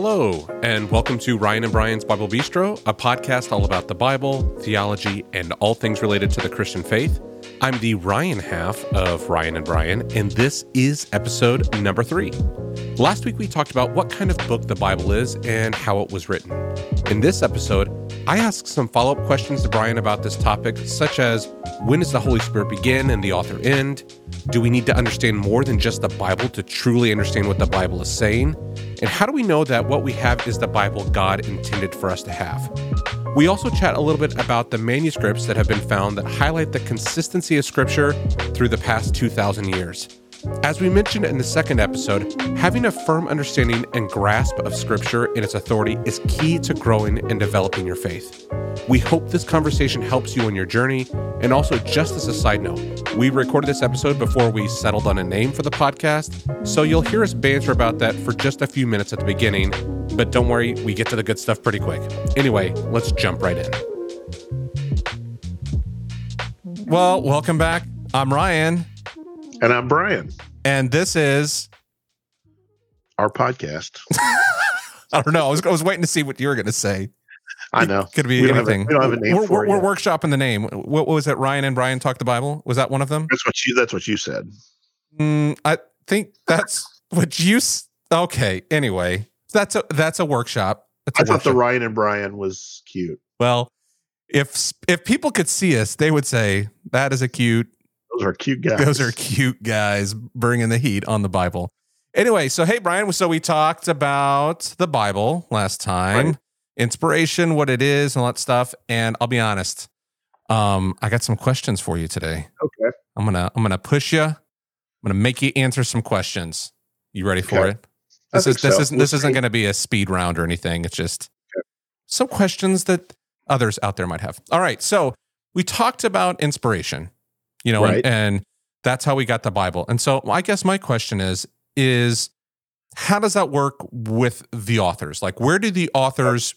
Hello, and welcome to Ryan and Brian's Bible Bistro, a podcast all about the Bible, theology, and all things related to the Christian faith. I'm the Ryan half of Ryan and Brian, and this is episode number three. Last week we talked about what kind of book the Bible is and how it was written. In this episode, I asked some follow up questions to Brian about this topic, such as when does the Holy Spirit begin and the author end? Do we need to understand more than just the Bible to truly understand what the Bible is saying? And how do we know that what we have is the Bible God intended for us to have? We also chat a little bit about the manuscripts that have been found that highlight the consistency of Scripture through the past 2,000 years. As we mentioned in the second episode, having a firm understanding and grasp of Scripture and its authority is key to growing and developing your faith. We hope this conversation helps you on your journey. And also, just as a side note, we recorded this episode before we settled on a name for the podcast, so you'll hear us banter about that for just a few minutes at the beginning. But don't worry, we get to the good stuff pretty quick. Anyway, let's jump right in. Well, welcome back. I'm Ryan. And I'm Brian. And this is our podcast. I don't know. I was, I was waiting to see what you were going to say. I know. Could be we anything. A, we don't have a name. We're, for we're, it. we're workshopping the name. What, what was it? Ryan and Brian talk the Bible. Was that one of them? That's what you. That's what you said. Mm, I think that's what you. Okay. Anyway, that's a that's a workshop. That's I a thought workshop. the Ryan and Brian was cute. Well, if if people could see us, they would say that is a cute. Those are cute guys. Those are cute guys bringing the heat on the Bible. Anyway, so hey Brian, so we talked about the Bible last time, Right. inspiration, what it is, and all that stuff. And I'll be honest, um, I got some questions for you today. okay. I'm gonna I'm gonna push you. I'm gonna make you answer some questions. You ready for Okay. it? I This is this so. isn't this isn't gonna be a speed round or anything. It's just Okay. some questions that others out there might have. All right, so we talked about inspiration, you know, Right. and, and that's how we got the Bible. And so I guess my question is is how does that work with the authors? Like where do the authors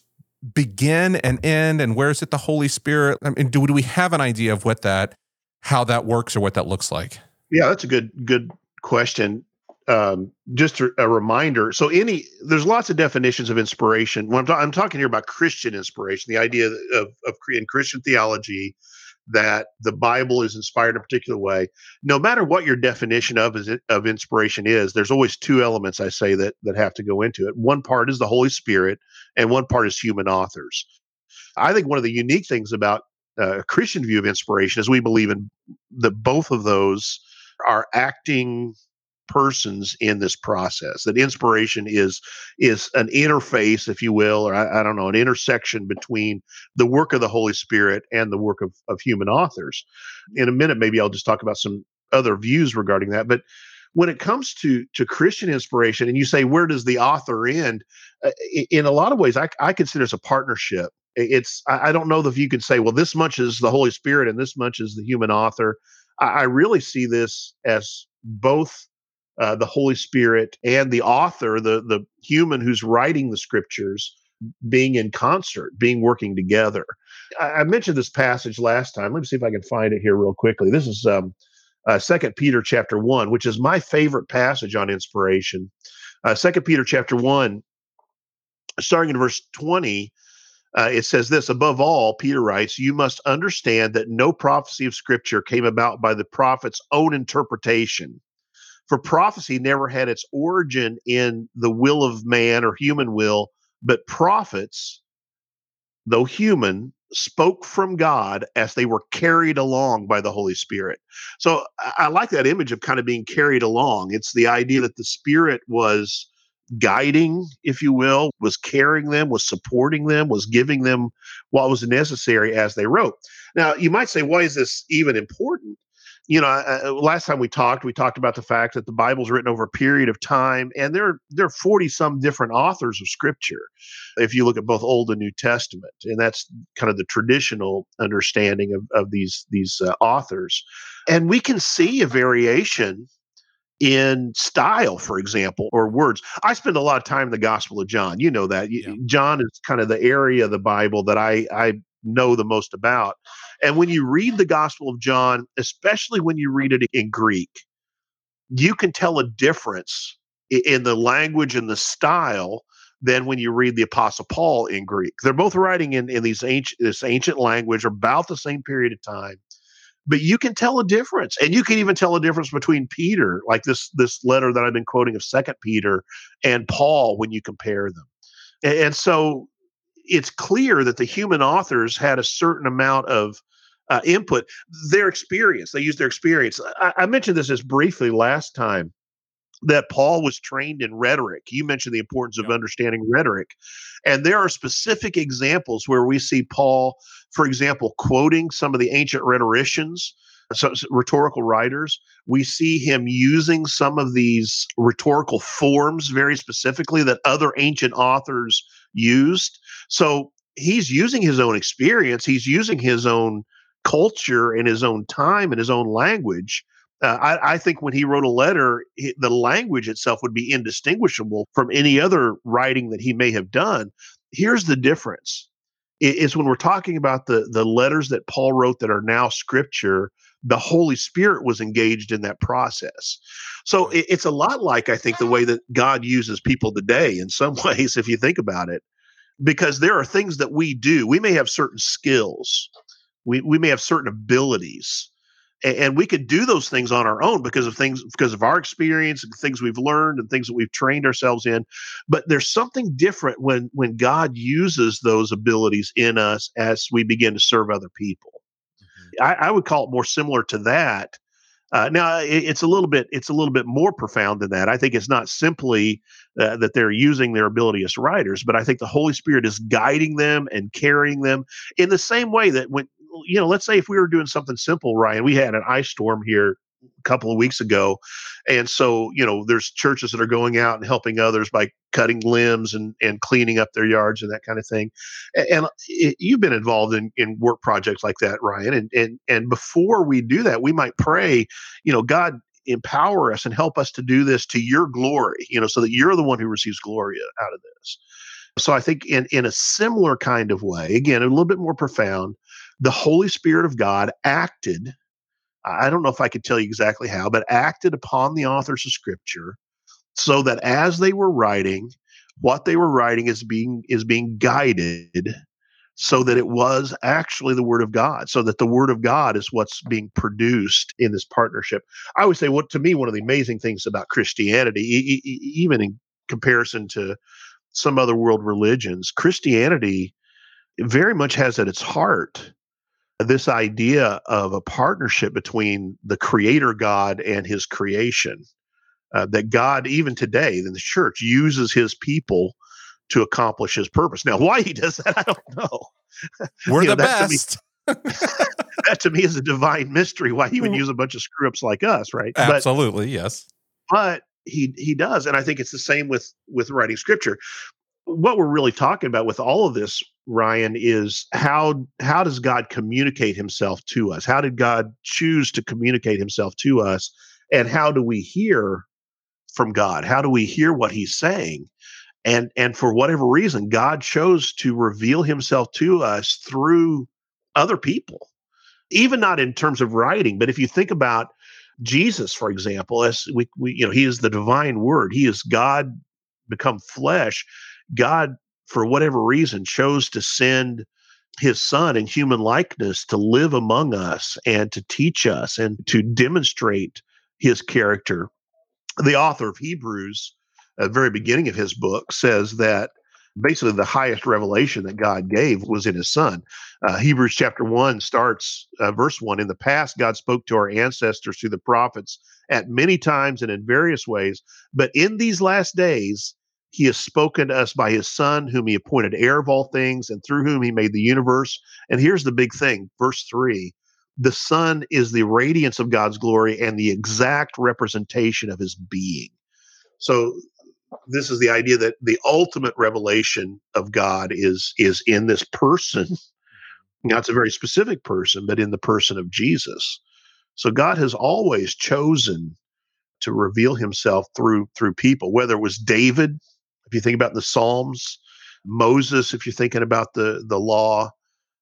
begin and end and where is it the Holy Spirit? I mean, do, do we have an idea of what that how that works or what that looks like? Yeah, that's a good good question. Um, just a, a reminder. So, any there's lots of definitions of inspiration. When I'm, ta- I'm talking here about Christian inspiration, the idea of of in Christian theology that the Bible is inspired in a particular way. No matter what your definition of is of inspiration is, there's always two elements I say that that have to go into it. One part is the Holy Spirit, and one part is human authors. I think one of the unique things about uh, a Christian view of inspiration is we believe in that both of those are acting persons in this process that inspiration is is an interface if you will or I, I don't know an intersection between the work of the holy spirit and the work of, of human authors. In a minute maybe i'll just talk about some other views regarding that but when it comes to to christian inspiration and you say where does the author end? Uh, in a lot of ways i, I consider it's a partnership. It's I, don't know if you could say well this much is the holy spirit and this much is the human author. I really see this as both uh, the holy spirit and the author the the human who's writing the scriptures being in concert being working together. I, I mentioned this passage last time. Let me see if i can find it here real quickly. This is um uh, second peter chapter 1 which is my favorite passage on inspiration. Uh, second peter chapter 1 starting in verse 20 uh, it says this above all peter writes you must understand that no prophecy of scripture came about by the prophet's own interpretation for prophecy never had its origin in the will of man or human will but prophets though human spoke from god as they were carried along by the holy spirit so i, like that image of kind of being carried along it's the idea that the spirit was guiding, if you will, was carrying them, was supporting them, was giving them what was necessary as they wrote. Now, you might say, why is this even important? You know, uh, last time we talked, we talked about the fact that the Bible's written over a period of time, and there there are forty some different authors of Scripture. If you look at both Old and New Testament, and that's kind of the traditional understanding of of these these uh, authors, and we can see a variation in style, for example, or words. I spend a lot of time in the Gospel of John. You know that. Yeah. John is kind of the area of the Bible that I, I know the most about. And when you read the Gospel of John, especially when you read it in Greek, you can tell a difference in the language and the style than when you read the Apostle Paul in Greek. They're both writing in, in these ancient this ancient language about the same period of time. But you can tell a difference. And you can even tell a difference between Peter, like this this letter that I've been quoting of Second Peter, and Paul when you compare them. And, and so it's clear that the human authors had a certain amount of uh, input, their experience. They used their experience. I, I mentioned this as briefly last time that Paul was trained in rhetoric. You mentioned the importance of understanding rhetoric. And there are specific examples where we see Paul, for example, quoting some of the ancient rhetoricians, so, so rhetorical writers. We see him using some of these rhetorical forms very specifically that other ancient authors used. So he's using his own experience, he's using his own culture and his own time and his own language uh, I, I, think when he wrote a letter, the language itself would be indistinguishable from any other writing that he may have done. Here's the difference: is when we're talking about the the letters that Paul wrote that are now scripture. The Holy Spirit was engaged in that process. So it, it's a lot like I think the way that God uses people today. In some ways, if you think about it, because there are things that we do. We may have certain skills. We we may have certain abilities and we could do those things on our own because of things because of our experience and things we've learned and things that we've trained ourselves in but there's something different when when god uses those abilities in us as we begin to serve other people. I, I, would call it more similar to that. Uh, now it, it's a little bit it's a little bit more profound than that. I think it's not simply uh, that they're using their ability as writers but i think the holy spirit is guiding them and carrying them in the same way that when you know, let's say if we were doing something simple, Ryan, we had an ice storm here a couple of weeks ago. And so, you know, there's churches that are going out and helping others by cutting limbs and, and cleaning up their yards and that kind of thing. And, and it, you've been involved in, in work projects like that, Ryan. And, and, and before we do that, we might pray, you know, God, empower us and help us to do this to your glory, you know, so that you're the one who receives glory out of this. So I think in, in a similar kind of way, again, a little bit more profound, the Holy Spirit of God acted. I don't know if I could tell you exactly how, but acted upon the authors of Scripture so that as they were writing, what they were writing is being is being guided so that it was actually the word of God, so that the word of God is what's being produced in this partnership. I would say, what to me, one of the amazing things about Christianity, e- e- even in comparison to some other world religions, Christianity very much has at its heart this idea of a partnership between the creator God and his creation. Uh, that God, even today in the church, uses his people to accomplish his purpose. Now, why he does that, I don't know. We're the know, best. To me, that to me is a divine mystery why he would use a bunch of screw ups like us, right? Absolutely, but, yes. But he he does, and I think it's the same with with writing scripture what we're really talking about with all of this ryan is how how does god communicate himself to us? How did god choose to communicate himself to us? And how do we hear from god? How do we hear what he's saying? And and for whatever reason god chose to reveal himself to us through other people. Even not in terms of writing but if you think about jesus for example as we, we you know he is the divine word. He is god become flesh God, for whatever reason, chose to send his son in human likeness to live among us and to teach us and to demonstrate his character. The author of Hebrews, at the very beginning of his book, says that basically the highest revelation that God gave was in his son. Uh, Hebrews chapter 1 starts, uh, verse 1 In the past, God spoke to our ancestors through the prophets at many times and in various ways, but in these last days, he has spoken to us by his son, whom he appointed heir of all things, and through whom he made the universe. And here's the big thing verse 3 the son is the radiance of God's glory and the exact representation of his being. So, this is the idea that the ultimate revelation of God is is in this person. Now, it's a very specific person, but in the person of Jesus. So, God has always chosen to reveal himself through through people whether it was david if you think about the Psalms, Moses, if you're thinking about the the law,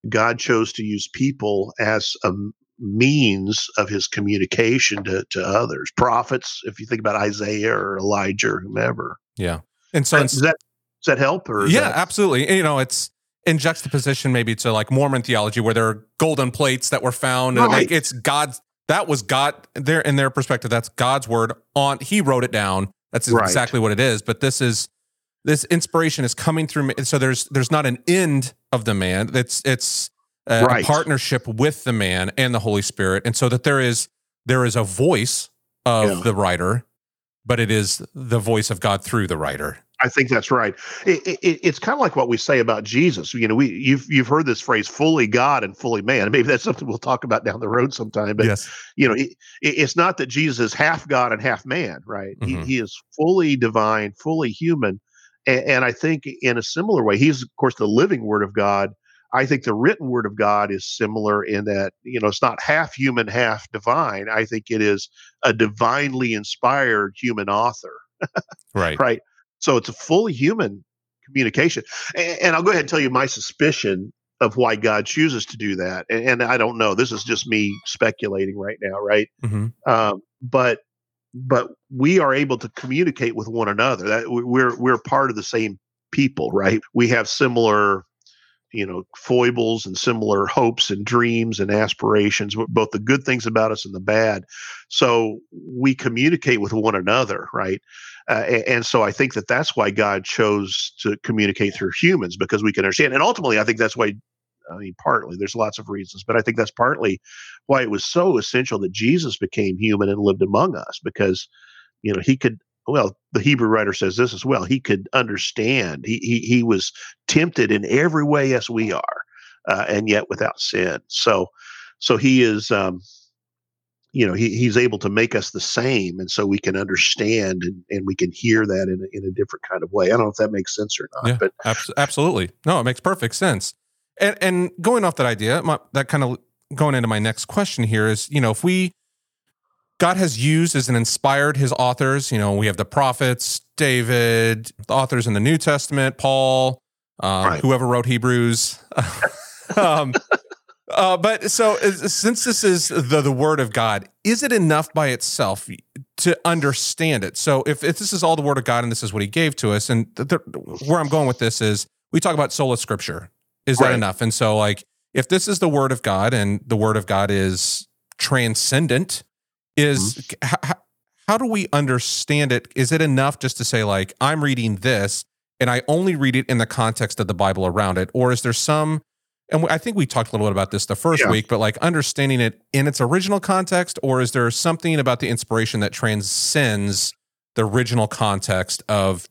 God chose to use people as a means of his communication to, to others. Prophets, if you think about Isaiah or Elijah or whomever. Yeah. And so does that does that help? Or yeah, that... absolutely. You know, it's in juxtaposition maybe to like Mormon theology, where there are golden plates that were found, and like it's God's. That was God. There in their perspective, that's God's word. On He wrote it down. That's right. exactly what it is. But this is this inspiration is coming through. Me. So there's there's not an end of the man. It's it's a, right. a partnership with the man and the Holy Spirit, and so that there is there is a voice of yeah. the writer, but it is the voice of God through the writer. I think that's right. It, it, it's kind of like what we say about Jesus. You know, we you've you've heard this phrase "fully God and fully man." Maybe that's something we'll talk about down the road sometime. But yes. you know, it, it's not that Jesus is half God and half man, right? Mm-hmm. He, he is fully divine, fully human, and, and I think in a similar way, he's of course the living Word of God. I think the written Word of God is similar in that you know it's not half human, half divine. I think it is a divinely inspired human author. right. Right so it's a fully human communication. And, and, I'll go ahead and tell you my suspicion of why God chooses to do that. And, and I don't know. This is just me speculating right now, right? Mm-hmm. Um, but but we are able to communicate with one another. That we're we're part of the same people, right? We have similar you know foibles and similar hopes and dreams and aspirations both the good things about us and the bad so we communicate with one another right uh, and so I think that that's why God chose to communicate through humans because we can understand. And ultimately, I think that's why. I mean, partly there's lots of reasons, but I think that's partly why it was so essential that Jesus became human and lived among us because, you know, he could. Well, the Hebrew writer says this as well. He could understand. He he he was tempted in every way as we are, uh, and yet without sin. So, so he is. Um, you know he, he's able to make us the same and so we can understand and, and we can hear that in a, in a different kind of way i don't know if that makes sense or not yeah, but absolutely no it makes perfect sense and and going off that idea my, that kind of going into my next question here is you know if we god has used as an inspired his authors you know we have the prophets david the authors in the new testament paul um, right. whoever wrote hebrews um, uh, but so since this is the the word of God, is it enough by itself to understand it? So if, if this is all the word of God and this is what He gave to us, and the, where I'm going with this is we talk about sola scriptura. Is right. that enough? And so like if this is the word of God and the word of God is transcendent, is mm-hmm. h- how do we understand it? Is it enough just to say like I'm reading this and I only read it in the context of the Bible around it, or is there some and I think we talked a little bit about this the first yeah. week, but like understanding it in its original context, or is there something about the inspiration that transcends the original context of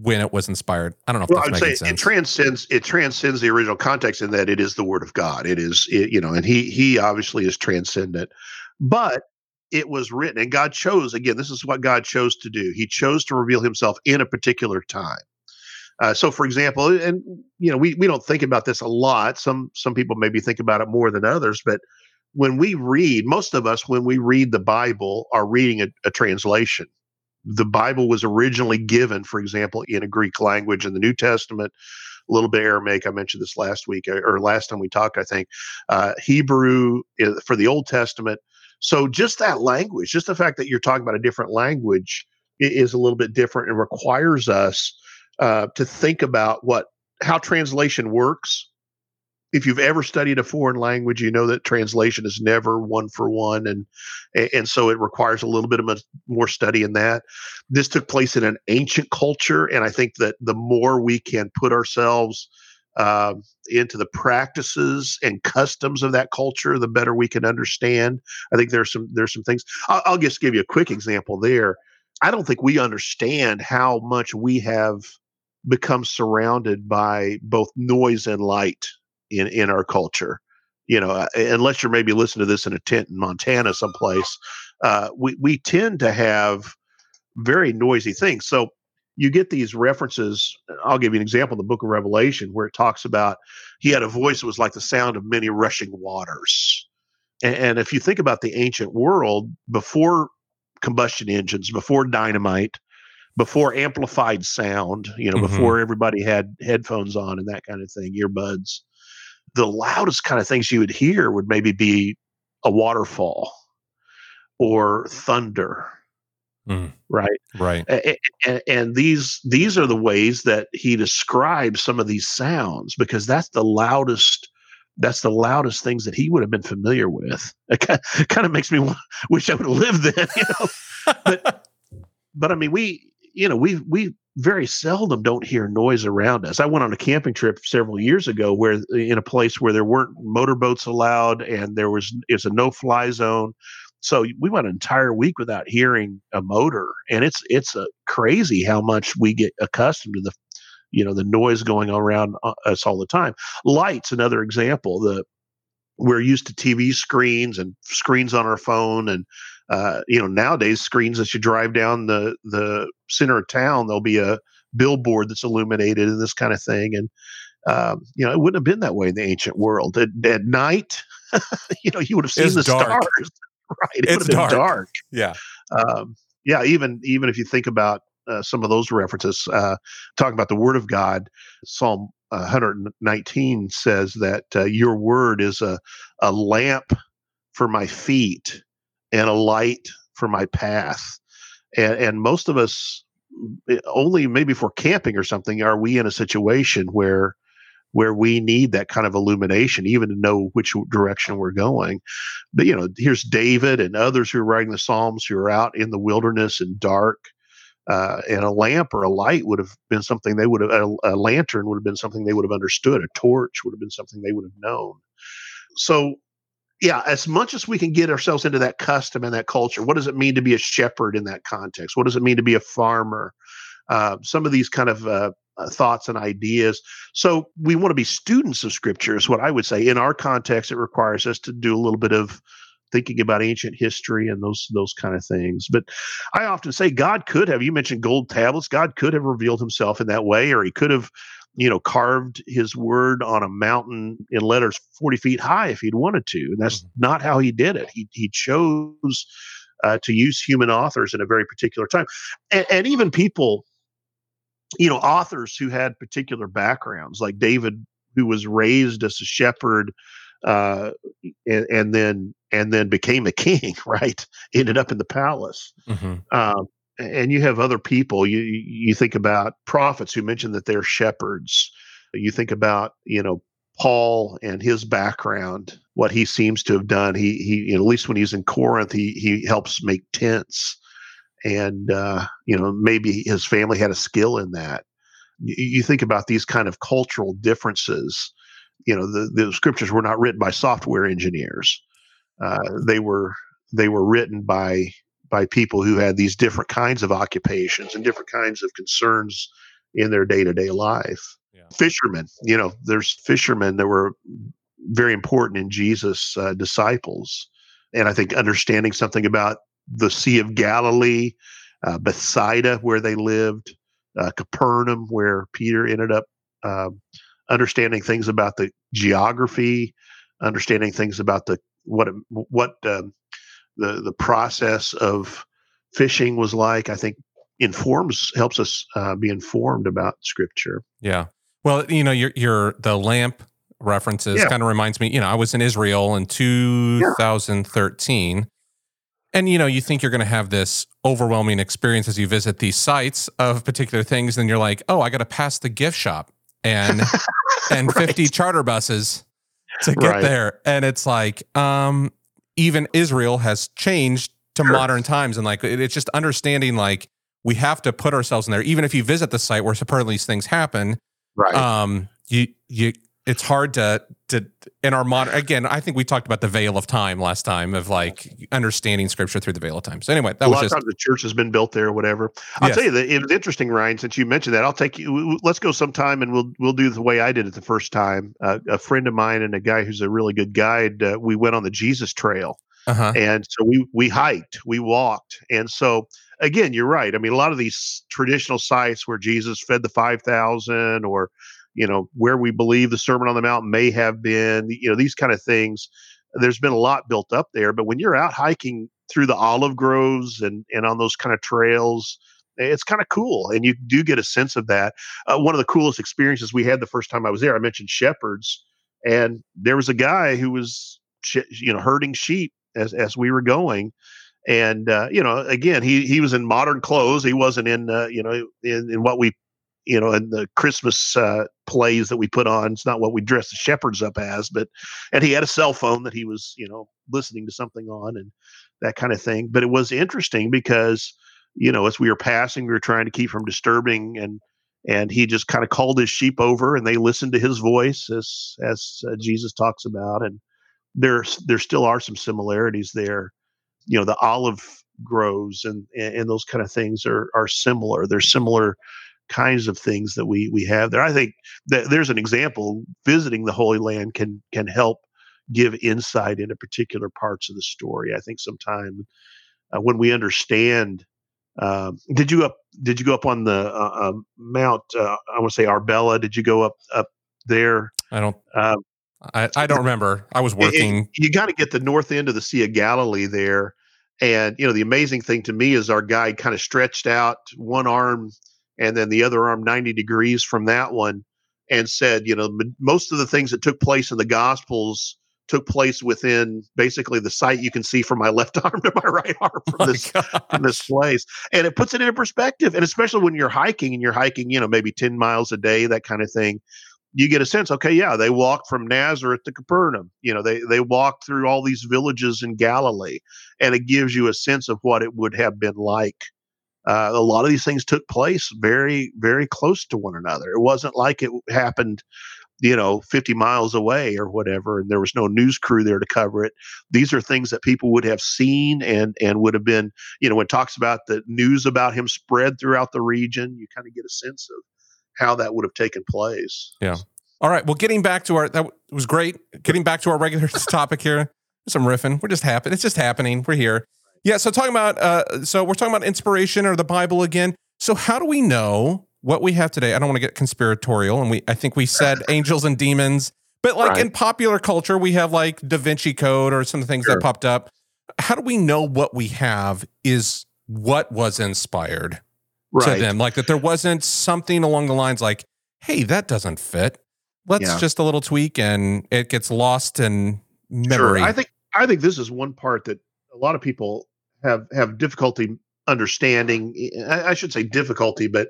when it was inspired? I don't know. If well, I'd say sense. it transcends it transcends the original context in that it is the Word of God. It is, it, you know, and he he obviously is transcendent, but it was written, and God chose again. This is what God chose to do. He chose to reveal Himself in a particular time. Uh, so, for example, and you know, we we don't think about this a lot. Some some people maybe think about it more than others, but when we read, most of us, when we read the Bible, are reading a, a translation. The Bible was originally given, for example, in a Greek language in the New Testament, a little bit Aramaic. I mentioned this last week uh, or last time we talked, I think. Uh, Hebrew uh, for the Old Testament. So just that language, just the fact that you're talking about a different language is a little bit different and requires us uh, to think about what how translation works. If you've ever studied a foreign language, you know that translation is never one for one, and and so it requires a little bit of a, more study in that. This took place in an ancient culture, and I think that the more we can put ourselves uh, into the practices and customs of that culture, the better we can understand. I think there's some there's some things. I'll, I'll just give you a quick example there. I don't think we understand how much we have become surrounded by both noise and light in in our culture. You know, uh, unless you're maybe listening to this in a tent in Montana someplace, uh, we we tend to have very noisy things. So you get these references. I'll give you an example in the book of Revelation where it talks about he had a voice that was like the sound of many rushing waters. And, and if you think about the ancient world before combustion engines, before dynamite, before amplified sound, you know, mm-hmm. before everybody had headphones on and that kind of thing, earbuds, the loudest kind of things you would hear would maybe be a waterfall or thunder mm. right? Right. And, and, these these are the ways that he describes some of these sounds because that's the loudest. That's the loudest things that he would have been familiar with. It kind of makes me wish I would have lived then, you know. but but I mean, we you know we we very seldom don't hear noise around us. I went on a camping trip several years ago where in a place where there weren't motorboats allowed and there was it's a no fly zone. So we went an entire week without hearing a motor and it's it's a crazy how much we get accustomed to the you know the noise going around uh, us all the time. Lights another example. The we're used to TV screens and screens on our phone and uh, you know, nowadays screens as you drive down the the center of town, there'll be a billboard that's illuminated and this kind of thing. And um, you know, it wouldn't have been that way in the ancient world. At, at night, you know, you would have seen it's the dark. stars. right, it it's would have been dark. Yeah, um, yeah. Even even if you think about uh, some of those references, uh, talking about the Word of God, Psalm 119 says that uh, your Word is a a lamp for my feet and a light for my path. And, and most of us, eh, only maybe for camping or something, are we in a situation where where we need that kind of illumination, even to know which direction we're going. But you know, here's David and others who are writing the Psalms who are out in the wilderness and dark. Uh, and a lamp or a light would have been something they would have a, a lantern would have been something they would have understood a torch would have been something they would have known so yeah, as much as we can get ourselves into that custom and that culture, what does it mean to be a shepherd in that context? What does it mean to be a farmer? Uh, some of these kind of uh, uh, thoughts and ideas. So we want to be students of Scripture, is what I would say. In our context, it requires us to do a little bit of thinking about ancient history and those those kind of things. But I often say God could have. You mentioned gold tablets. God could have revealed Himself in that way, or He could have you know, carved his word on a mountain in letters 40 feet high if he'd wanted to. And that's mm-hmm. not how he did it. He, he chose uh, to use human authors in a very particular time. And, and, even people, you know, authors who had particular backgrounds, like David, who was raised as a shepherd. Uh, and, and then and then became a king, right? Ended up in the palace. Mm-hmm. Um, and you have other people you you think about prophets who mention that they're shepherds. You think about you know paul and his background what he seems to have done. He he at least when he's in corinth he he helps make tents. And uh, you know maybe his family had a skill in that. You, you think about these kind of cultural differences. You know the, the scriptures were not written by software engineers. Uh, they were they were written by by people who had these different kinds of occupations and different kinds of concerns in their day-to-day life yeah. fishermen you know there's fishermen that were very important in jesus uh, disciples and i think understanding something about the sea of galilee uh, bethsaida where they lived uh, capernaum where peter ended up um, understanding things about the geography understanding things about the what what um, the the process of fishing was like. I think informs helps us uh, be informed about scripture. Yeah. Well, you know, your your the lamp references yeah. kind of reminds me. You know, I was in Israel in 2013. Yeah. And you know, you think you're going to have this overwhelming experience as you visit these sites of particular things, and you're like, "Oh, I got to pass the gift shop and and right. 50 charter buses to get right. there." And it's like, um, even Israel has changed to sure. modern times. And like, it's just understanding like we have to put ourselves in there. Even if you visit the site where supposedly these things happen, right? Um, you, you, it's hard to to in our modern again i think we talked about the veil of time last time of like understanding scripture through the veil of time so anyway that a was lot just of times the church has been built there or whatever i'll yes. tell you that it was interesting ryan since you mentioned that i'll take you let's go sometime and we'll we'll do the way i did it the first time uh, a friend of mine and a guy who's a really good guide uh, we went on the jesus trail uh-huh. And so we we hiked, we walked, and so again, you're right. I mean, a lot of these traditional sites where Jesus fed the five thousand, or you know, where we believe the Sermon on the Mount may have been, you know, these kind of things. There's been a lot built up there, but when you're out hiking through the olive groves and and on those kind of trails, it's kind of cool, and you do get a sense of that. Uh, one of the coolest experiences we had the first time I was there, I mentioned shepherds, and there was a guy who was you know herding sheep as as we were going and uh, you know, again, he he was in modern clothes. He wasn't in uh, you know in, in what we you know in the Christmas uh, plays that we put on. It's not what we dress the shepherds up as, but and he had a cell phone that he was you know listening to something on and that kind of thing. But it was interesting because you know as we were passing, we were trying to keep from disturbing and and he just kind of called his sheep over and they listened to his voice as as uh, Jesus talks about and there there still are some similarities there you know the olive grows and and those kind of things are are similar They're similar kinds of things that we we have there i think that there's an example visiting the holy land can can help give insight into particular parts of the story i think sometimes uh, when we understand uh, did you up did you go up on the uh, uh mount uh, i want to say arbella did you go up up there i don't um, I, I don't remember. I was working. You got to get the north end of the Sea of Galilee there. And, you know, the amazing thing to me is our guide kind of stretched out one arm and then the other arm 90 degrees from that one and said, you know, most of the things that took place in the Gospels took place within basically the sight you can see from my left arm to my right arm from oh this from this place and it puts it in perspective and especially when you're hiking and you're hiking you know maybe 10 miles a day that kind of thing you get a sense, okay, yeah, they walked from Nazareth to Capernaum. You know, they they walked through all these villages in Galilee, and it gives you a sense of what it would have been like. Uh, a lot of these things took place very, very close to one another. It wasn't like it happened, you know, 50 miles away or whatever, and there was no news crew there to cover it. These are things that people would have seen and and would have been, you know, when talks about the news about him spread throughout the region, you kind of get a sense of how that would have taken place. Yeah. All right. Well, getting back to our that was great. Getting back to our regular topic here. Some riffing. We're just happening. It's just happening. We're here. Yeah. So talking about uh, so we're talking about inspiration or the Bible again. So how do we know what we have today? I don't want to get conspiratorial, and we I think we said angels and demons, but like right. in popular culture, we have like Da Vinci Code or some of the things sure. that popped up. How do we know what we have is what was inspired? right. to them. Like that there wasn't something along the lines like, hey, that doesn't fit. Let's yeah. just a little tweak and it gets lost in memory. Sure. I think I think this is one part that a lot of people have have difficulty understanding. I, I should say difficulty, but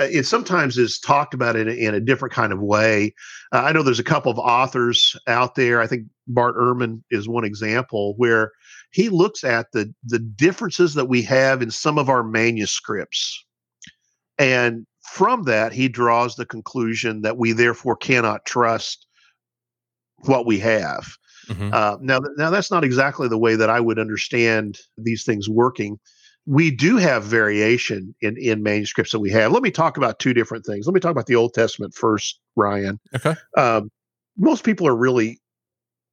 uh, it sometimes is talked about in a, in a different kind of way. Uh, I know there's a couple of authors out there. I think Bart Ehrman is one example where he looks at the the differences that we have in some of our manuscripts and from that, he draws the conclusion that we therefore cannot trust what we have. Mm-hmm. Uh, now, now that's not exactly the way that I would understand these things working. We do have variation in in manuscripts that we have. Let me talk about two different things. Let me talk about the Old Testament first, Ryan. Okay. Um, most people are really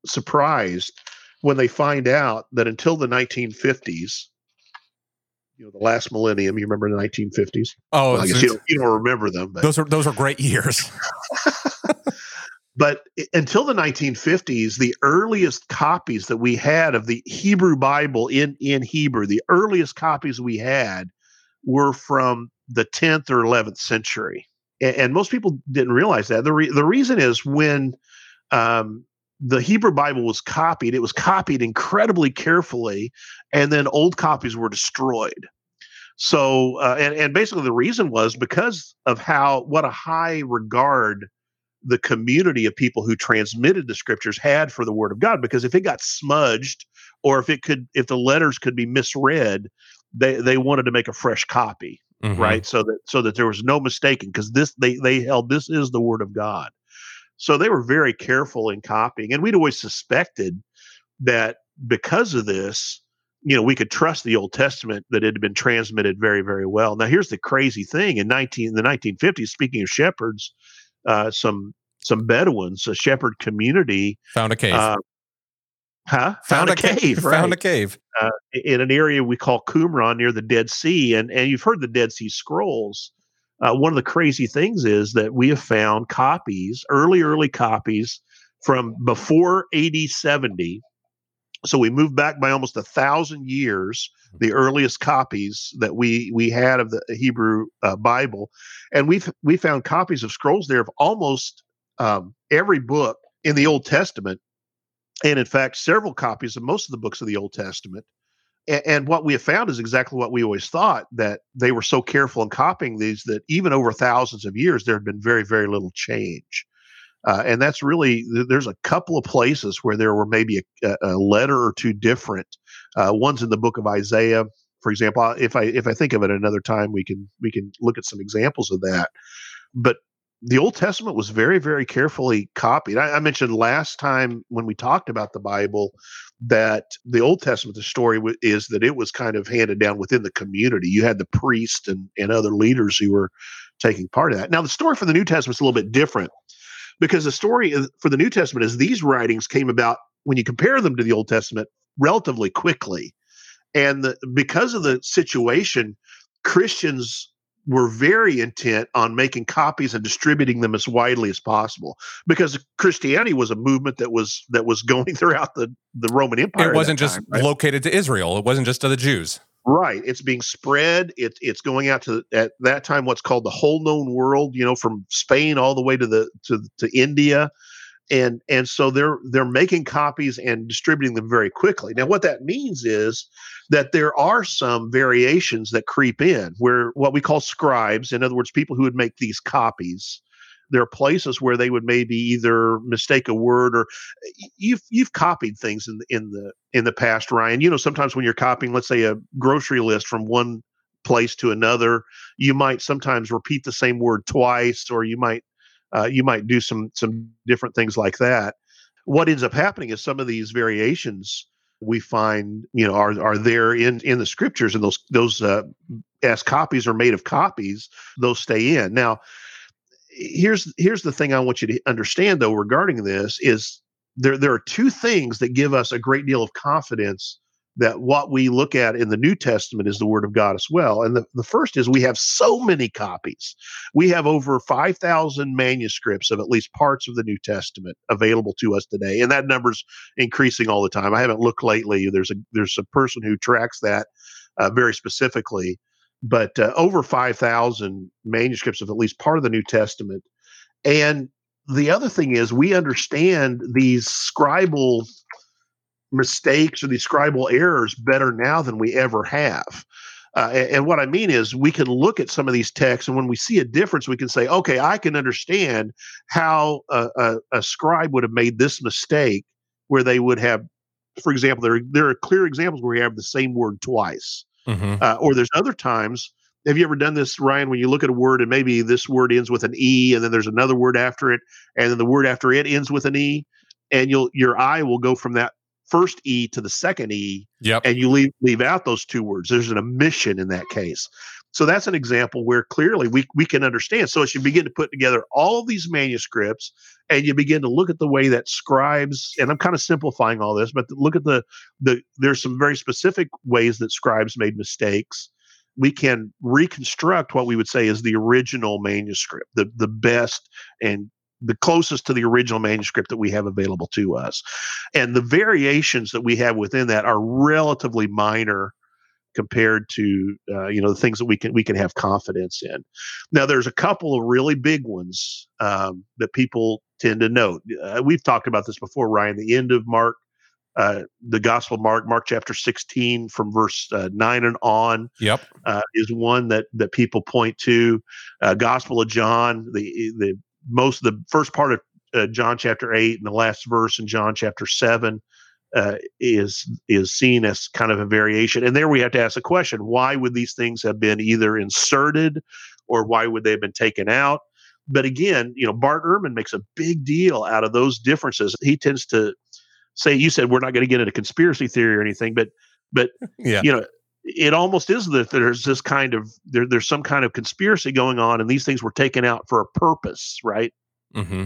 surprised when they find out that until the 1950s, you know the last millennium. You remember the 1950s? Oh, well, I guess you don't, you don't remember them. But. Those are those are great years. but until the 1950s, the earliest copies that we had of the Hebrew Bible in in Hebrew, the earliest copies we had were from the 10th or 11th century, and, and most people didn't realize that. the re- The reason is when um, the Hebrew Bible was copied, it was copied incredibly carefully, and then old copies were destroyed. So, uh, and, and basically the reason was because of how, what a high regard the community of people who transmitted the scriptures had for the word of God. Because if it got smudged or if it could, if the letters could be misread, they, they wanted to make a fresh copy. Mm-hmm. Right. So that, so that there was no mistaking because this, they, they held this is the word of God. So they were very careful in copying. And we'd always suspected that because of this, you know, we could trust the Old Testament that it had been transmitted very, very well. Now, here's the crazy thing: in nineteen the 1950s, speaking of shepherds, uh, some some Bedouins, a shepherd community, found a cave. Uh, huh? Found, found a, cave. cave right. Found a cave uh, in an area we call Qumran near the Dead Sea, and and you've heard the Dead Sea Scrolls. Uh, one of the crazy things is that we have found copies, early, early copies from before AD 70. So we moved back by almost a thousand years, the earliest copies that we we had of the Hebrew uh, Bible, and we've we found copies of scrolls there of almost um, every book in the Old Testament, and in fact, several copies of most of the books of the Old Testament. And, and what we have found is exactly what we always thought that they were so careful in copying these that even over thousands of years there had been very very little change uh, and that's really there's a couple of places where there were maybe a, a letter or two different uh, one's in the book of isaiah for example if i if i think of it another time we can we can look at some examples of that but the Old Testament was very, very carefully copied. I, I, mentioned last time when we talked about the Bible that the Old Testament, the story w- is that it was kind of handed down within the community. You had the priest and, and other leaders who were taking part of that. Now, the story for the New Testament is a little bit different because the story is, for the New Testament is these writings came about when you compare them to the Old Testament relatively quickly. And the, because of the situation, Christians were very intent on making copies and distributing them as widely as possible because Christianity was a movement that was that was going throughout the the Roman Empire. It wasn't just right? located to Israel. It wasn't just to the Jews. Right. It's being spread. It, it's going out to at that time what's called the whole known world. You know, from Spain all the way to the to to India and and so they're they're making copies and distributing them very quickly now what that means is that there are some variations that creep in where what we call scribes in other words people who would make these copies there are places where they would maybe either mistake a word or you've you've copied things in the in the in the past Ryan you know sometimes when you're copying let's say a grocery list from one place to another you might sometimes repeat the same word twice or you might uh, you might do some some different things like that. What ends up happening is some of these variations we find you know are are there in in the scriptures and those those uh, as copies are made of copies those stay in now here's here's the thing i want you to understand though regarding this is there there are two things that give us a great deal of confidence that what we look at in the New Testament is the Word of God as well. And the, the first is we have so many copies. We have over 5,000 manuscripts of at least parts of the New Testament available to us today. And that number's increasing all the time. I haven't looked lately. There's a, there's a person who tracks that uh, very specifically. But uh, over 5,000 manuscripts of at least part of the New Testament. And the other thing is, we understand these scribal mistakes or these scribal errors better now than we ever have. Uh, and, and, what I mean is, we can look at some of these texts, and when we see a difference, we can say, okay, I can understand how a, a, a scribe would have made this mistake where they would have, for example, there, there are clear examples where we have the same word twice. Mm-hmm. Uh, or there's other times. Have you ever done this, Ryan, when you look at a word and maybe this word ends with an E and then there's another word after it, and then the word after it ends with an E? And you'll your eye will go from that first E to the second E, yep. and you leave leave out those two words. There's an omission in that case. So that's an example where clearly we we can understand. So as you begin to put together all these manuscripts and you begin to look at the way that scribes, and I'm kind of simplifying all this, but look at the the there's some very specific ways that scribes made mistakes. We can reconstruct what we would say is the original manuscript, the the best and the closest to the original manuscript that we have available to us. And the variations that we have within that are relatively minor compared to uh, you know the things that we can we can have confidence in. Now there's a couple of really big ones um, that people tend to note. Uh, we've talked about this before, Ryan. The end of Mark, uh, the Gospel of Mark, Mark chapter 16 from verse uh, nine and on. Yep, uh, is one that that people point to. Uh, Gospel of John, the the most the first part of uh, John chapter 8 and the last verse in John chapter 7 uh, is is seen as kind of a variation. And there we have to ask the question: Why would these things have been either inserted, or why would they have been taken out? But again, you know, Bart Ehrman makes a big deal out of those differences. He tends to say, "You said we're not going to get into conspiracy theory or anything, but but yeah. you know." It almost is that there's this kind of there, there's some kind of conspiracy going on, and these things were taken out for a purpose, right? Mm-hmm.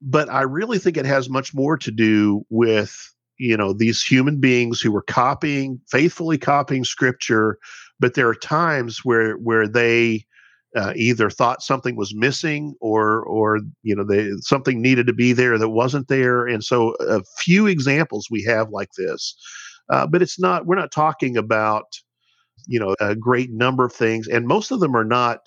But I really think it has much more to do with you know these human beings who were copying faithfully copying scripture but there are times where where they uh, either thought something was missing or or you know they something needed to be there that wasn't there and so a few examples we have like this uh, but it's not we're not talking about you know a great number of things and most of them are not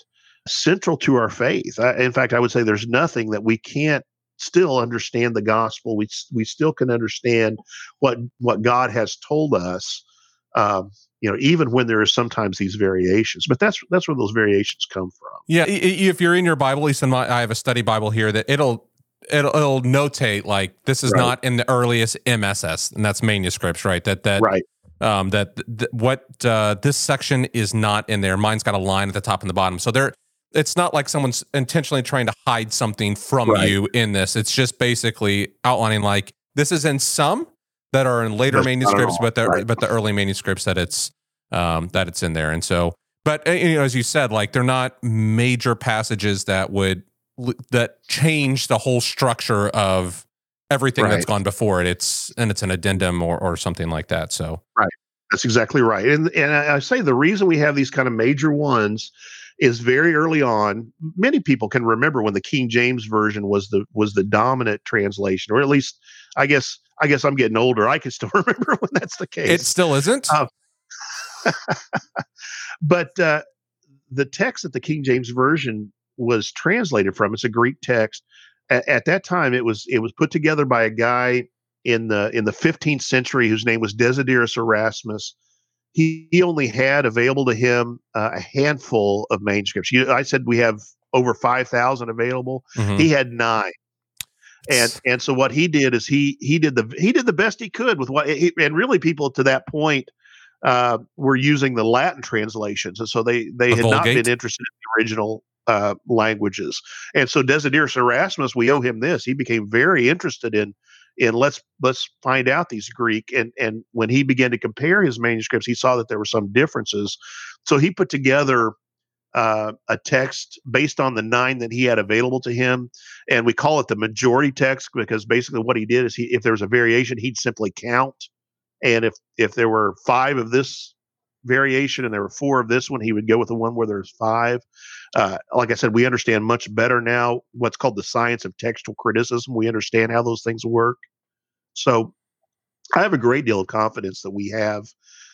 central to our faith. I, in fact, I would say there's nothing that we can't still understand the gospel. We we still can understand what what God has told us Um, you know, even when there is sometimes these variations, but that's that's where those variations come from. Yeah, if you're in your Bible, at least in my, I have a study Bible here that it'll it'll, it'll notate like this is right. not in the earliest MSS, and that's manuscripts, right? That that right. Um, that th- what uh, this section is not in there. Mine's got a line at the top and the bottom, so there. It's not like someone's intentionally trying to hide something from right. you in this. It's just basically outlining like this is in some that are in later That's manuscripts, but the right. but the early manuscripts that it's um, that it's in there. And so, but uh, you know, as you said, like they're not major passages that would that change the whole structure of everything right. that's gone before it. It's and it's an addendum or or something like that. So right, that's exactly right. And and I say the reason we have these kind of major ones is very early on. Many people can remember when the King James version was the was the dominant translation, or at least I guess I guess I'm getting older. I can still remember when that's the case. It still isn't. Uh, but uh, the text that the King James version was translated from, it's a Greek text. At, at that time, it was it was put together by a guy in the in the 15th century whose name was Desiderius Erasmus. He, he only had available to him uh, a handful of manuscripts. You, I said we have over 5,000 available. Mm-hmm. He had nine and and so what he did is he he did the he did the best he could with what he, and really people to that point uh, were using the Latin translations, and so they they the had Vulgate. not been interested in the original uh, languages. And so Desiderius Erasmus, we owe him this. He became very interested in in let's let's find out these Greek. And and when he began to compare his manuscripts, he saw that there were some differences. So he put together uh, a text based on the nine that he had available to him, and we call it the majority text because basically what he did is he, if there was a variation, he'd simply count, and if if there were five of this variation and there were four of this one, he would go with the one where there's five. Uh, like I said, we understand much better now what's called the science of textual criticism. We understand how those things work. So I have a great deal of confidence that we have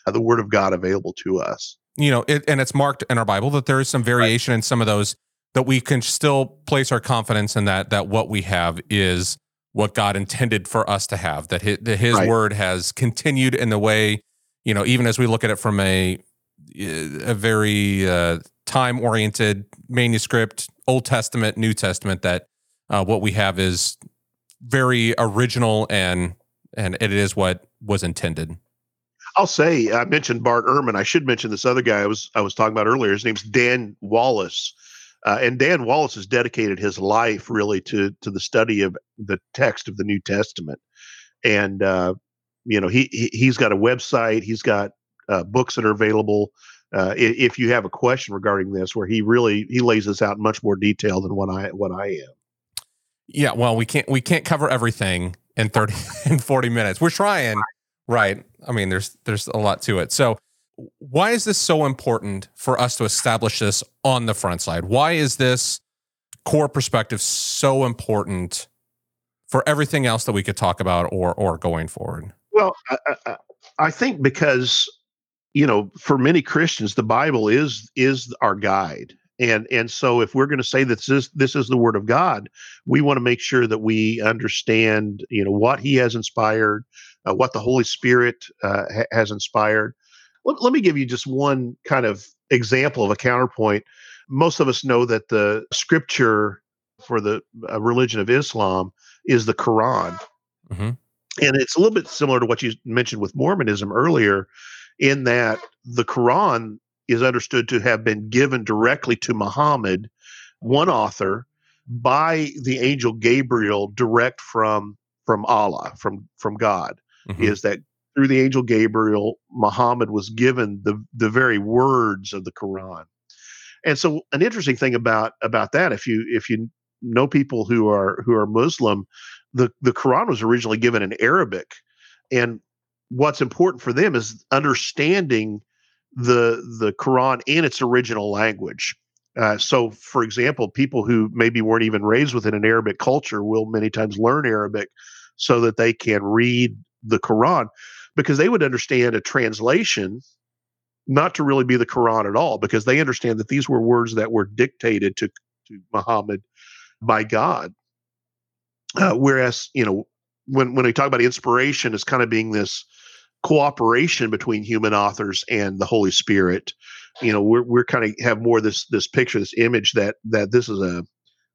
uh, the Word of God available to us you know, it, and it's marked in our Bible that there is some variation right. in some of those that we can still place our confidence in that that what we have is what God intended for us to have. That His, that his right. word has continued in the way, you know, even as we look at it from a a very uh, time oriented manuscript, Old Testament, New Testament, that uh, what we have is very original and and it is what was intended. I'll say I mentioned Bart Ehrman. I should mention this other guy I was I was talking about earlier. His name's Dan Wallace, uh, and Dan Wallace has dedicated his life really to to the study of the text of the New Testament. And uh, you know he, he he's got a website. He's got uh, books that are available. Uh, if you have a question regarding this, where he really he lays this out in much more detail than what I what I am. Yeah, well, we can't we can't cover everything in 30 in 40 minutes. We're trying, right? I mean, there's there's a lot to it. So why is this so important for us to establish this on the front side? Why is this core perspective so important for everything else that we could talk about or or going forward? Well, I, I, I think because you know, for many Christians, the Bible is is our guide, and and so if we're going to say that this is this is the Word of God, we want to make sure that we understand, you know, what He has inspired, uh, what the Holy Spirit uh, ha- has inspired. Let, let me give you just one kind of example of a counterpoint. Most of us know that the scripture for the uh, religion of Islam is the Quran. Mm-hmm. And it's a little bit similar to what you mentioned with Mormonism earlier, in that the Quran is understood to have been given directly to Muhammad, one author, by the angel Gabriel, direct from from Allah, from from God mm-hmm. is that through the angel Gabriel, Muhammad was given the the very words of the Quran. And so, an interesting thing about about that, if you if you know people who are who are Muslim, the the Quran was originally given in Arabic, and what's important for them is understanding the the Quran in its original language. Uh, so, for example, people who maybe weren't even raised within an Arabic culture will many times learn Arabic so that they can read the Quran because they would understand a translation not to really be the Quran at all because they understand that these were words that were dictated to, to Muhammad by God. Uh, whereas, you know, when, when we talk about inspiration as kind of being this cooperation between human authors and the Holy Spirit. You know, we're we're kind of have more this this picture, this image that that this is a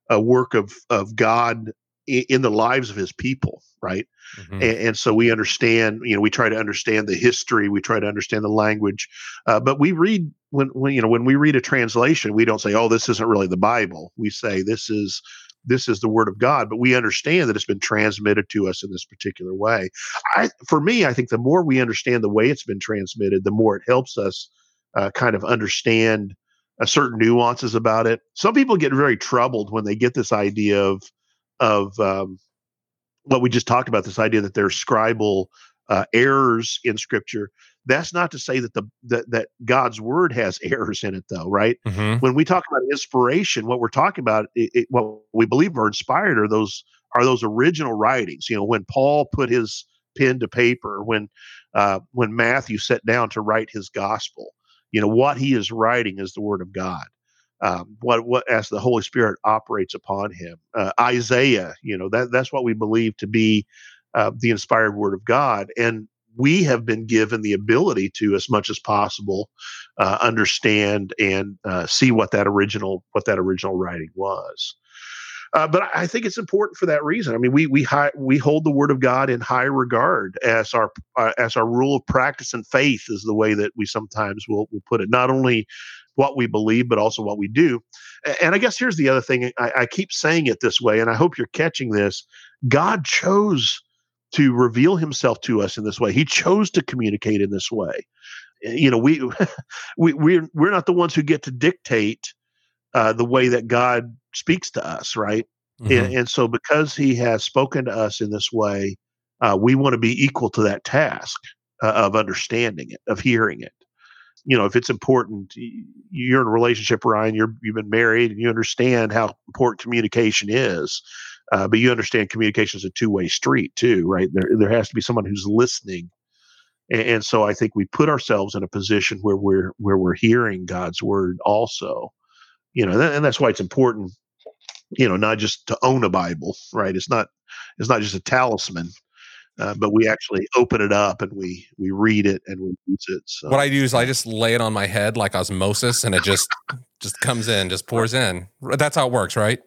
a work of of God in, in the lives of His people, right? Mm-hmm. And, and, so we understand. You know, we try to understand the history, we try to understand the language, uh, but we read when, when you know when we read a translation, we don't say, "Oh, this isn't really the Bible." We say, "This is." This is the word of God, but we understand that it's been transmitted to us in this particular way. I, for me, I think the more we understand the way it's been transmitted, the more it helps us uh, kind of understand uh, certain nuances about it. Some people get very troubled when they get this idea of of um, what we just talked about. This idea that there's scribal uh, errors in Scripture. That's not to say that the that, that God's word has errors in it, though, right? Mm-hmm. When we talk about inspiration, what we're talking about, it, it, what we believe are inspired, are those are those original writings. You know, when Paul put his pen to paper, when uh, when Matthew sat down to write his gospel, you know, what he is writing is the word of God. Um, what what as the Holy Spirit operates upon him. Uh, Isaiah, you know, that that's what we believe to be uh, the inspired word of God, and we have been given the ability to, as much as possible, uh, understand and uh, see what that original what that original writing was. Uh, but I think it's important for that reason. I mean, we we we hold the Word of God in high regard as our uh, as our rule of practice and faith is the way that we sometimes will will put it. Not only what we believe, but also what we do. And I guess here's the other thing. I, I keep saying it this way, and I hope you're catching this. God chose to reveal himself to us in this way. He chose to communicate in this way. You know, we we we're we're not the ones who get to dictate uh, the way that God speaks to us, right? Mm-hmm. And, and, so, because He has spoken to us in this way, uh, we want to be equal to that task uh, of understanding it, of hearing it. You know, if it's important, you're in a relationship, Ryan. You're you've been married, and you understand how important communication is. Uh, but you understand communication is a two way street too, right? There, there has to be someone who's listening, and, and, so I think we put ourselves in a position where we're where we're hearing God's word also, you know, and that's why it's important, you know, not just to own a Bible, right? It's not it's not just a talisman. Uh, but we actually open it up and we we read it and we use it. So. What I do is I just lay it on my head like osmosis, and it just just comes in, just pours in. That's how it works, right?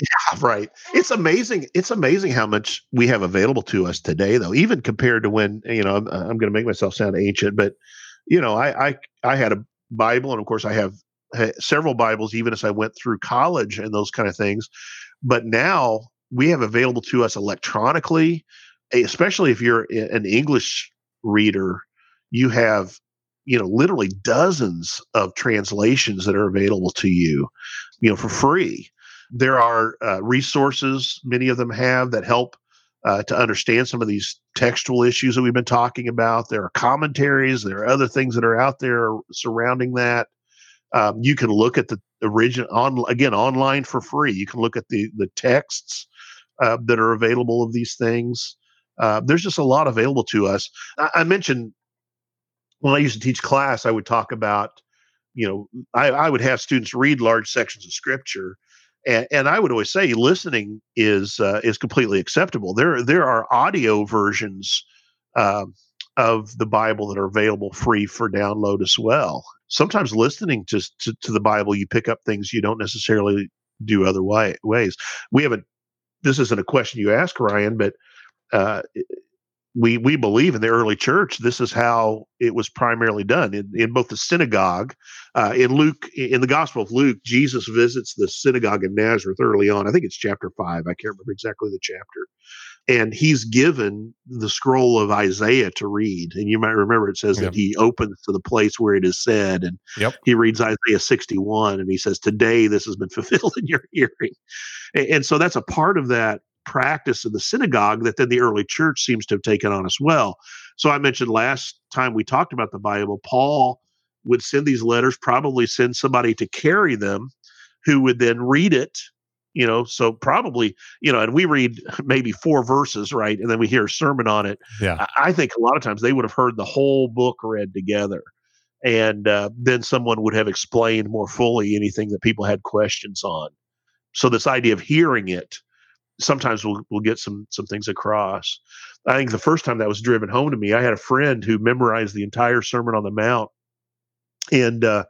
Yeah, right. It's amazing. It's amazing how much we have available to us today, though. Even compared to when you know, I'm, I'm going to make myself sound ancient, but you know, I, I I had a Bible, and of course, I have several Bibles, even as I went through college and those kind of things. But now we have available to us electronically, eh, especially if you're an English reader. You have you know literally dozens of translations that are available to you you know for free there are uh, resources, many of them have, that help uh, to understand some of these textual issues that we've been talking about. There are commentaries, there are other things that are out there surrounding that. Um, you can look at the original on again online for free. You can look at the the texts uh, that are available of these things. Uh, there's just a lot available to us. I, I, mentioned when I used to teach class, I would talk about, you know, I, I would have students read large sections of scripture, and, and I would always say listening is uh, is completely acceptable. There there are audio versions uh, of the Bible that are available free for download as well. Sometimes listening to, to, to the Bible, you pick up things you don't necessarily do other way, ways. We haven't. This isn't a question you ask Ryan, but uh, we we believe in the early church this is how it was primarily done in, in both the synagogue uh, in luke in the gospel of luke jesus visits the synagogue in nazareth early on i think it's chapter 5 i can't remember exactly the chapter and he's given the scroll of isaiah to read and you might remember it says yep. that he opens to the place where it is said and yep. he reads isaiah 61 and he says today this has been fulfilled in your hearing and, and so that's a part of that practice in the synagogue that then the early church seems to have taken on as well. So I mentioned last time we talked about the Bible, Paul would send these letters, probably send somebody to carry them who would then read it. You know, so probably, you know, and we read maybe four verses, right? And then we hear a sermon on it. Yeah. I think a lot of times they would have heard the whole book read together. And uh, then someone would have explained more fully anything that people had questions on. So, this idea of hearing it sometimes we'll we'll get some some things across. I think the first time that was driven home to me, I had a friend who memorized the entire Sermon on the Mount, and uh,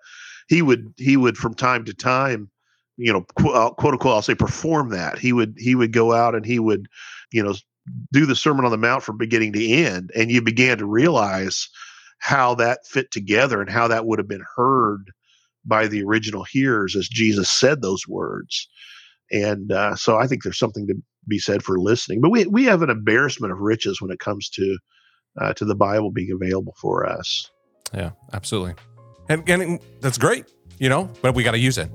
he would he would from time to time, you know, quote, uh, quote unquote, I'll say perform that. He would he would go out and he would, you know, do the Sermon on the Mount from beginning to end, and you began to realize how that fit together and how that would have been heard by the original hearers as Jesus said those words. And uh, so I think there's something to be said for listening. But we we have an embarrassment of riches when it comes to uh, to the Bible being available for us. Yeah, absolutely. And, and that's great, you know, but we got to use it.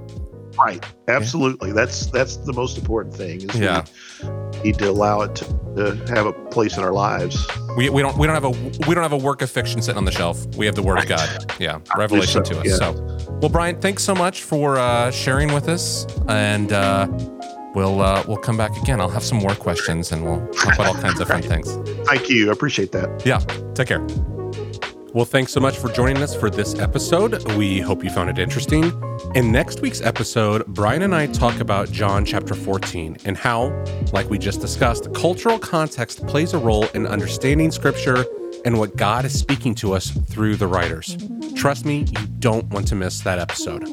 Right. Absolutely. Yeah. That's that's the most important thing. Is yeah. We need to allow it to, to, have a place in our lives. We, we don't we don't have a we don't have a work of fiction sitting on the shelf. We have the Word right. of God. Yeah, revelation so, to us. Yeah. So, well, Brian, thanks so much for uh, sharing with us, and uh, we'll uh, we'll come back again. I'll have some more questions, and we'll talk about all kinds of fun things. Thank you. I appreciate that. Yeah. Take care. Well, thanks so much for joining us for this episode. We hope you found it interesting. In next week's episode, Brian and I talk about John chapter 14 and how, like we just discussed, cultural context plays a role in understanding scripture and what God is speaking to us through the writers. Trust me, you don't want to miss that episode.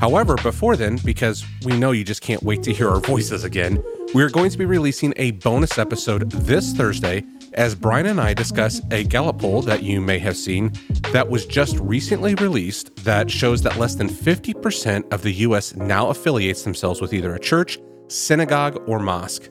However, before then, because we know you just can't wait to hear our voices again, we are going to be releasing a bonus episode this Thursday as Brian and I discuss a Gallup poll that you may have seen that was just recently released that shows that less than 50% of the US now affiliates themselves with either a church, synagogue, or mosque.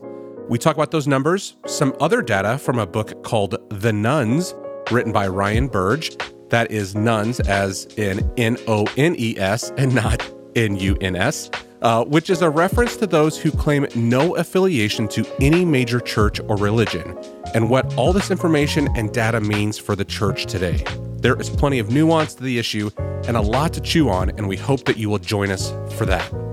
We talk about those numbers, some other data from a book called The Nones, written by Ryan Burge. That is nones as in N O N E S and not N U N S uh, which is a reference to those who claim no affiliation to any major church or religion, and what all this information and data means for the church today. There is plenty of nuance to the issue and a lot to chew on, and we hope that you will join us for that.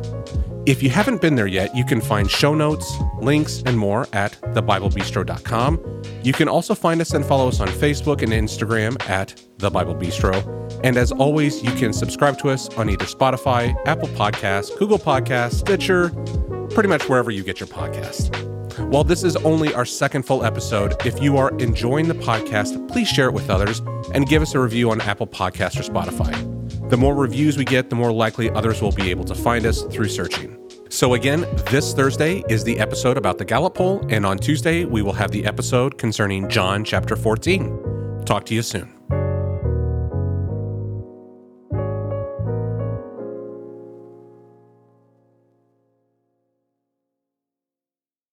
If you haven't been there yet, you can find show notes, links, and more at thebiblebistro.com. You can also find us and follow us on Facebook and Instagram at The Bible Bistro. And as always, you can subscribe to us on either Spotify, Apple Podcasts, Google Podcasts, Stitcher, pretty much wherever you get your podcasts. While this is only our second full episode, if you are enjoying the podcast, please share it with others and give us a review on Apple Podcasts or Spotify. The more reviews we get, the more likely others will be able to find us through searching. So, again, this Thursday is the episode about the Gallup poll, and on Tuesday, we will have the episode concerning John chapter 14. Talk to you soon.